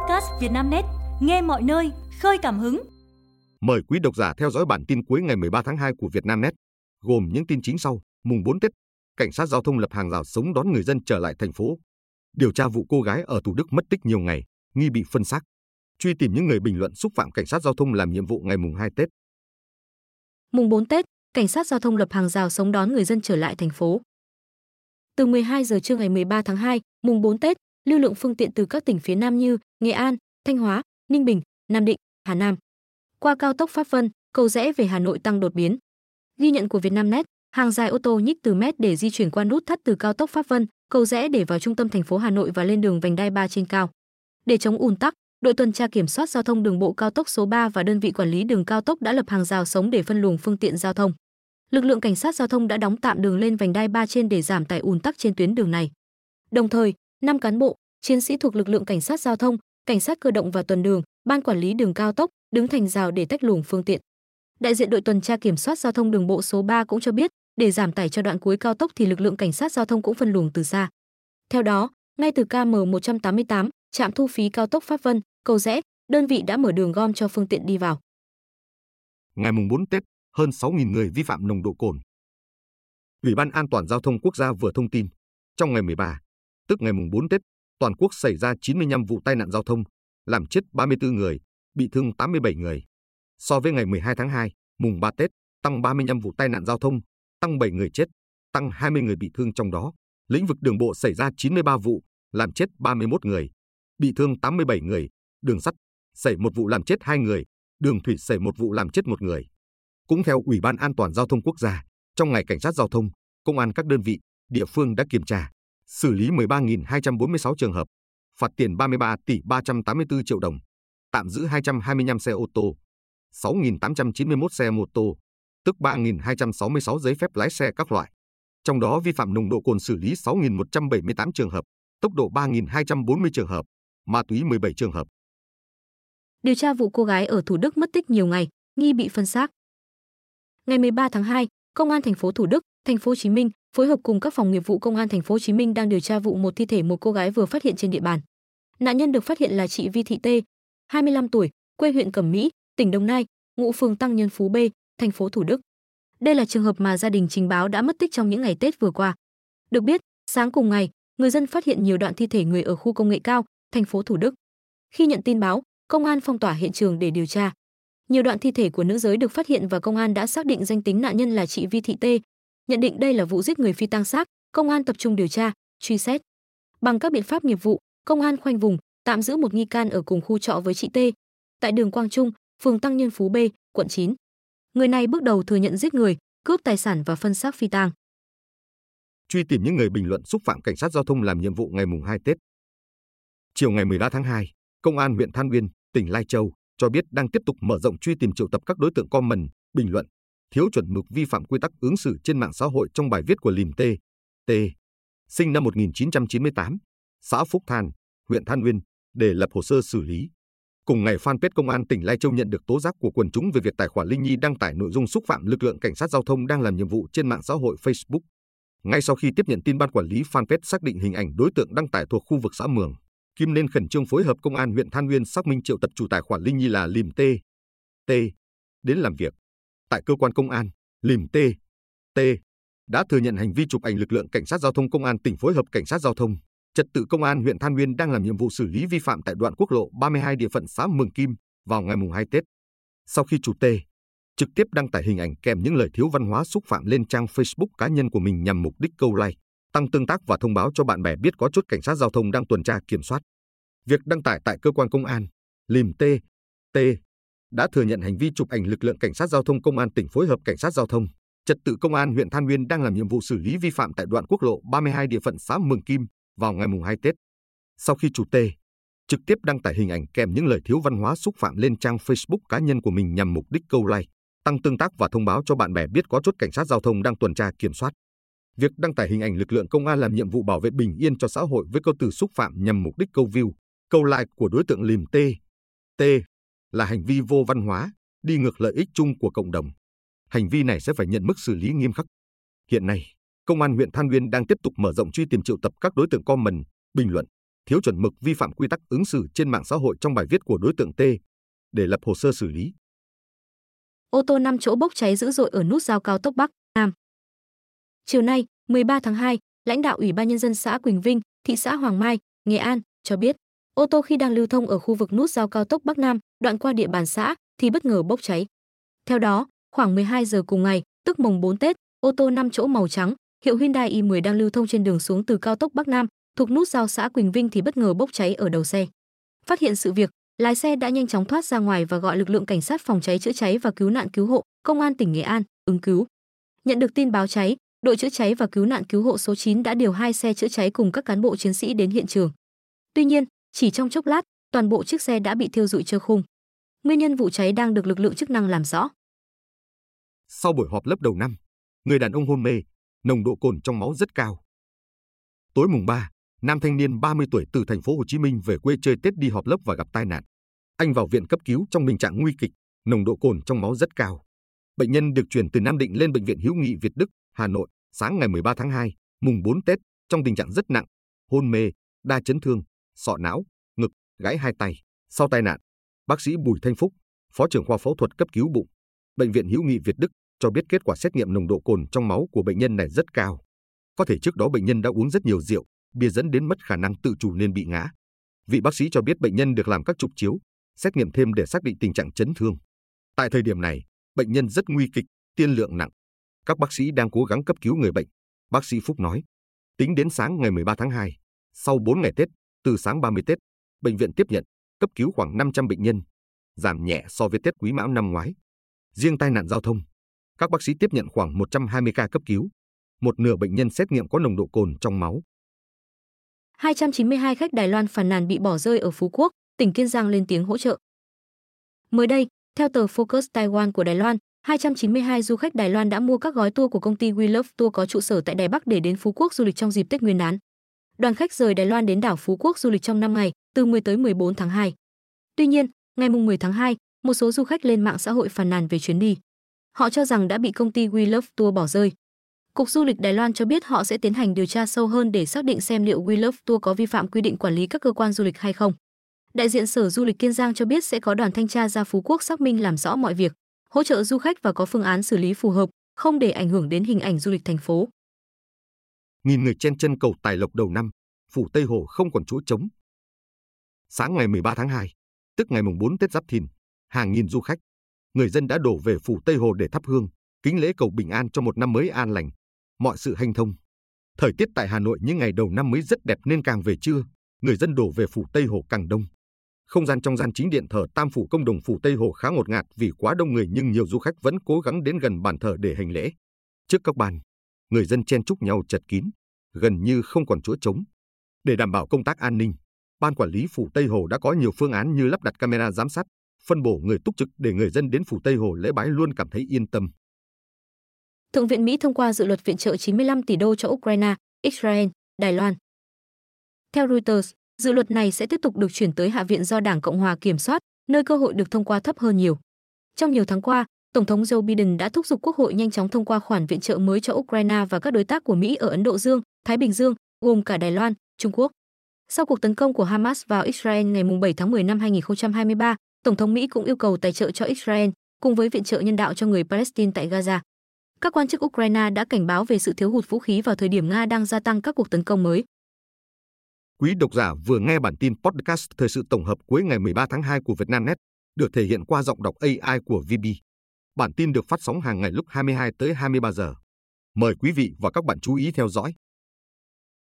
podcast Vietnamnet, nghe mọi nơi, khơi cảm hứng. Mời quý độc giả theo dõi bản tin cuối ngày 13 tháng 2 của Vietnamnet, gồm những tin chính sau. Mùng 4 Tết, cảnh sát giao thông lập hàng rào sống đón người dân trở lại thành phố. Điều tra vụ cô gái ở Thủ Đức mất tích nhiều ngày, nghi bị phân xác. Truy tìm những người bình luận xúc phạm cảnh sát giao thông làm nhiệm vụ ngày mùng 2 Tết. Mùng 4 Tết, cảnh sát giao thông lập hàng rào sống đón người dân trở lại thành phố. Từ 12 giờ trưa ngày 13 tháng 2, mùng 4 Tết, lưu lượng phương tiện từ các tỉnh phía Nam như Nghệ An, Thanh Hóa, Ninh Bình, Nam Định, Hà Nam qua cao tốc Pháp Vân, cầu rẽ về Hà Nội tăng đột biến. Ghi nhận của Vietnamnet, hàng dài ô tô nhích từ mét để di chuyển qua nút thắt từ cao tốc Pháp Vân, cầu rẽ để vào trung tâm thành phố Hà Nội và lên đường vành đai 3 trên cao. Để chống ùn tắc, đội tuần tra kiểm soát giao thông đường bộ cao tốc số 3 và đơn vị quản lý đường cao tốc đã lập hàng rào sống để phân luồng phương tiện giao thông. Lực lượng cảnh sát giao thông đã đóng tạm đường lên vành đai 3 trên để giảm tải ùn tắc trên tuyến đường này. Đồng thời, năm cán bộ, chiến sĩ thuộc lực lượng cảnh sát giao thông, cảnh sát cơ động và tuần đường, ban quản lý đường cao tốc đứng thành rào để tách luồng phương tiện. Đại diện đội tuần tra kiểm soát giao thông đường bộ số 3 cũng cho biết, để giảm tải cho đoạn cuối cao tốc thì lực lượng cảnh sát giao thông cũng phân luồng từ xa. Theo đó, ngay từ KM 188, trạm thu phí cao tốc Pháp Vân, cầu rẽ, đơn vị đã mở đường gom cho phương tiện đi vào. Ngày mùng 4 Tết, hơn 6.000 người vi phạm nồng độ cồn. Ủy ban An toàn giao thông quốc gia vừa thông tin, trong ngày 13, tức ngày mùng 4 Tết, toàn quốc xảy ra 95 vụ tai nạn giao thông, làm chết 34 người, bị thương 87 người. So với ngày 12 tháng 2, mùng 3 Tết, tăng 35 vụ tai nạn giao thông, tăng 7 người chết, tăng 20 người bị thương trong đó. Lĩnh vực đường bộ xảy ra 93 vụ, làm chết 31 người, bị thương 87 người, đường sắt xảy một vụ làm chết 2 người, đường thủy xảy một vụ làm chết một người. Cũng theo Ủy ban An toàn giao thông quốc gia, trong ngày cảnh sát giao thông, công an các đơn vị, địa phương đã kiểm tra, xử lý 13.246 trường hợp, phạt tiền 33 tỷ 384 triệu đồng, tạm giữ 225 xe ô tô, 6.891 xe mô tô, tức 3.266 giấy phép lái xe các loại. Trong đó vi phạm nồng độ cồn xử lý 6.178 trường hợp, tốc độ 3.240 trường hợp, ma túy 17 trường hợp. Điều tra vụ cô gái ở Thủ Đức mất tích nhiều ngày, nghi bị phân xác. Ngày 13 tháng 2, Công an thành phố Thủ Đức, thành phố Hồ Chí Minh phối hợp cùng các phòng nghiệp vụ Công an thành phố Hồ Chí Minh đang điều tra vụ một thi thể một cô gái vừa phát hiện trên địa bàn. Nạn nhân được phát hiện là chị Vi Thị Tê, 25 tuổi, quê huyện Cẩm Mỹ, tỉnh Đồng Nai, ngụ phường Tăng Nhân Phú B, thành phố Thủ Đức. Đây là trường hợp mà gia đình trình báo đã mất tích trong những ngày Tết vừa qua. Được biết, sáng cùng ngày, người dân phát hiện nhiều đoạn thi thể người ở khu công nghệ cao, thành phố Thủ Đức. Khi nhận tin báo, công an phong tỏa hiện trường để điều tra. Nhiều đoạn thi thể của nữ giới được phát hiện và công an đã xác định danh tính nạn nhân là chị Vi Thị Tê. Nhận định đây là vụ giết người phi tang xác, công an tập trung điều tra, truy xét. Bằng các biện pháp nghiệp vụ, công an khoanh vùng, tạm giữ một nghi can ở cùng khu trọ với chị T, tại đường Quang Trung, phường Tăng Nhân Phú B, quận 9. Người này bước đầu thừa nhận giết người, cướp tài sản và phân xác phi tang. Truy tìm những người bình luận xúc phạm cảnh sát giao thông làm nhiệm vụ ngày mùng 2 Tết. Chiều ngày 13 tháng 2, Công an huyện Than Uyên, tỉnh Lai Châu cho biết đang tiếp tục mở rộng truy tìm triệu tập các đối tượng comment, bình luận, thiếu chuẩn mực vi phạm quy tắc ứng xử trên mạng xã hội trong bài viết của Lìm T. T. Sinh năm 1998, xã Phúc Than, huyện Than Uyên, để lập hồ sơ xử lý. Cùng ngày fanpage Công an tỉnh Lai Châu nhận được tố giác của quần chúng về việc tài khoản Linh Nhi đăng tải nội dung xúc phạm lực lượng cảnh sát giao thông đang làm nhiệm vụ trên mạng xã hội Facebook. Ngay sau khi tiếp nhận tin ban quản lý fanpage xác định hình ảnh đối tượng đăng tải thuộc khu vực xã Mường, Kim nên khẩn trương phối hợp công an huyện Than Uyên xác minh triệu tập chủ tài khoản Linh Nhi là Lìm T. T. Đến làm việc. Tại cơ quan công an, Lìm T. T. đã thừa nhận hành vi chụp ảnh lực lượng cảnh sát giao thông công an tỉnh phối hợp cảnh sát giao thông Trật tự công an huyện Than Uyên đang làm nhiệm vụ xử lý vi phạm tại đoạn quốc lộ 32 địa phận xã Mường Kim vào ngày mùng 2 Tết. Sau khi chủ T trực tiếp đăng tải hình ảnh kèm những lời thiếu văn hóa xúc phạm lên trang Facebook cá nhân của mình nhằm mục đích câu like, tăng tương tác và thông báo cho bạn bè biết có chốt cảnh sát giao thông đang tuần tra kiểm soát. Việc đăng tải tại cơ quan công an, Lìm T, T đã thừa nhận hành vi chụp ảnh lực lượng cảnh sát giao thông công an tỉnh phối hợp cảnh sát giao thông, trật tự công an huyện Than Uyên đang làm nhiệm vụ xử lý vi phạm tại đoạn quốc lộ 32 địa phận xã Mường Kim vào ngày mùng 2 Tết. Sau khi chủ T trực tiếp đăng tải hình ảnh kèm những lời thiếu văn hóa xúc phạm lên trang Facebook cá nhân của mình nhằm mục đích câu like, tăng tương tác và thông báo cho bạn bè biết có chốt cảnh sát giao thông đang tuần tra kiểm soát. Việc đăng tải hình ảnh lực lượng công an làm nhiệm vụ bảo vệ bình yên cho xã hội với câu từ xúc phạm nhằm mục đích câu view, câu like của đối tượng lìm T, T là hành vi vô văn hóa, đi ngược lợi ích chung của cộng đồng. Hành vi này sẽ phải nhận mức xử lý nghiêm khắc. Hiện nay, Công an huyện Than Uyên đang tiếp tục mở rộng truy tìm triệu tập các đối tượng comment, bình luận, thiếu chuẩn mực vi phạm quy tắc ứng xử trên mạng xã hội trong bài viết của đối tượng T để lập hồ sơ xử lý. Ô tô 5 chỗ bốc cháy dữ dội ở nút giao cao tốc Bắc Nam. Chiều nay, 13 tháng 2, lãnh đạo Ủy ban nhân dân xã Quỳnh Vinh, thị xã Hoàng Mai, Nghệ An cho biết, ô tô khi đang lưu thông ở khu vực nút giao cao tốc Bắc Nam, đoạn qua địa bàn xã thì bất ngờ bốc cháy. Theo đó, khoảng 12 giờ cùng ngày, tức mùng 4 Tết, ô tô 5 chỗ màu trắng, hiệu Hyundai i10 đang lưu thông trên đường xuống từ cao tốc Bắc Nam, thuộc nút giao xã Quỳnh Vinh thì bất ngờ bốc cháy ở đầu xe. Phát hiện sự việc, lái xe đã nhanh chóng thoát ra ngoài và gọi lực lượng cảnh sát phòng cháy chữa cháy và cứu nạn cứu hộ, công an tỉnh Nghệ An ứng cứu. Nhận được tin báo cháy, đội chữa cháy và cứu nạn cứu hộ số 9 đã điều hai xe chữa cháy cùng các cán bộ chiến sĩ đến hiện trường. Tuy nhiên, chỉ trong chốc lát, toàn bộ chiếc xe đã bị thiêu rụi trơ khung. Nguyên nhân vụ cháy đang được lực lượng chức năng làm rõ. Sau buổi họp lớp đầu năm, người đàn ông hôn mê, nồng độ cồn trong máu rất cao. Tối mùng 3, nam thanh niên 30 tuổi từ thành phố Hồ Chí Minh về quê chơi Tết đi họp lớp và gặp tai nạn. Anh vào viện cấp cứu trong tình trạng nguy kịch, nồng độ cồn trong máu rất cao. Bệnh nhân được chuyển từ Nam Định lên bệnh viện Hữu Nghị Việt Đức, Hà Nội sáng ngày 13 tháng 2, mùng 4 Tết trong tình trạng rất nặng, hôn mê, đa chấn thương, sọ não, ngực, gãy hai tay. Sau tai nạn, bác sĩ Bùi Thanh Phúc, phó trưởng khoa phẫu thuật cấp cứu bụng, bệnh viện Hữu Nghị Việt Đức cho biết kết quả xét nghiệm nồng độ cồn trong máu của bệnh nhân này rất cao. Có thể trước đó bệnh nhân đã uống rất nhiều rượu, bia dẫn đến mất khả năng tự chủ nên bị ngã. Vị bác sĩ cho biết bệnh nhân được làm các chụp chiếu, xét nghiệm thêm để xác định tình trạng chấn thương. Tại thời điểm này, bệnh nhân rất nguy kịch, tiên lượng nặng. Các bác sĩ đang cố gắng cấp cứu người bệnh. Bác sĩ Phúc nói, tính đến sáng ngày 13 tháng 2, sau 4 ngày Tết, từ sáng 30 Tết, bệnh viện tiếp nhận, cấp cứu khoảng 500 bệnh nhân, giảm nhẹ so với Tết Quý Mão năm ngoái. Riêng tai nạn giao thông, các bác sĩ tiếp nhận khoảng 120 ca cấp cứu. Một nửa bệnh nhân xét nghiệm có nồng độ cồn trong máu. 292 khách Đài Loan phàn nàn bị bỏ rơi ở Phú Quốc, tỉnh Kiên Giang lên tiếng hỗ trợ. Mới đây, theo tờ Focus Taiwan của Đài Loan, 292 du khách Đài Loan đã mua các gói tour của công ty We Love Tour có trụ sở tại Đài Bắc để đến Phú Quốc du lịch trong dịp Tết Nguyên đán. Đoàn khách rời Đài Loan đến đảo Phú Quốc du lịch trong 5 ngày, từ 10 tới 14 tháng 2. Tuy nhiên, ngày 10 tháng 2, một số du khách lên mạng xã hội phàn nàn về chuyến đi. Họ cho rằng đã bị công ty We Love Tour bỏ rơi. Cục Du lịch Đài Loan cho biết họ sẽ tiến hành điều tra sâu hơn để xác định xem liệu We Love Tour có vi phạm quy định quản lý các cơ quan du lịch hay không. Đại diện Sở Du lịch Kiên Giang cho biết sẽ có đoàn thanh tra ra Phú Quốc xác minh làm rõ mọi việc, hỗ trợ du khách và có phương án xử lý phù hợp, không để ảnh hưởng đến hình ảnh du lịch thành phố. Nghìn người chen chân cầu tài lộc đầu năm, phủ Tây Hồ không còn chỗ trống. Sáng ngày 13 tháng 2, tức ngày mùng 4 Tết Giáp Thìn, hàng nghìn du khách, người dân đã đổ về phủ Tây Hồ để thắp hương, kính lễ cầu bình an cho một năm mới an lành, mọi sự hanh thông. Thời tiết tại Hà Nội những ngày đầu năm mới rất đẹp nên càng về trưa, người dân đổ về phủ Tây Hồ càng đông. Không gian trong gian chính điện thờ Tam phủ công đồng phủ Tây Hồ khá ngột ngạt vì quá đông người nhưng nhiều du khách vẫn cố gắng đến gần bàn thờ để hành lễ. Trước các bàn, người dân chen chúc nhau chật kín, gần như không còn chỗ trống. Để đảm bảo công tác an ninh, ban quản lý phủ Tây Hồ đã có nhiều phương án như lắp đặt camera giám sát, phân bổ người túc trực để người dân đến phủ Tây Hồ lễ bái luôn cảm thấy yên tâm. Thượng viện Mỹ thông qua dự luật viện trợ 95 tỷ đô cho Ukraine, Israel, Đài Loan. Theo Reuters, dự luật này sẽ tiếp tục được chuyển tới Hạ viện do Đảng Cộng hòa kiểm soát, nơi cơ hội được thông qua thấp hơn nhiều. Trong nhiều tháng qua, Tổng thống Joe Biden đã thúc giục Quốc hội nhanh chóng thông qua khoản viện trợ mới cho Ukraine và các đối tác của Mỹ ở Ấn Độ Dương, Thái Bình Dương, gồm cả Đài Loan, Trung Quốc. Sau cuộc tấn công của Hamas vào Israel ngày 7 tháng 10 năm 2023, Tổng thống Mỹ cũng yêu cầu tài trợ cho Israel cùng với viện trợ nhân đạo cho người Palestine tại Gaza. Các quan chức Ukraine đã cảnh báo về sự thiếu hụt vũ khí vào thời điểm Nga đang gia tăng các cuộc tấn công mới. Quý độc giả vừa nghe bản tin podcast thời sự tổng hợp cuối ngày 13 tháng 2 của Vietnamnet, được thể hiện qua giọng đọc AI của VB. Bản tin được phát sóng hàng ngày lúc 22 tới 23 giờ. Mời quý vị và các bạn chú ý theo dõi.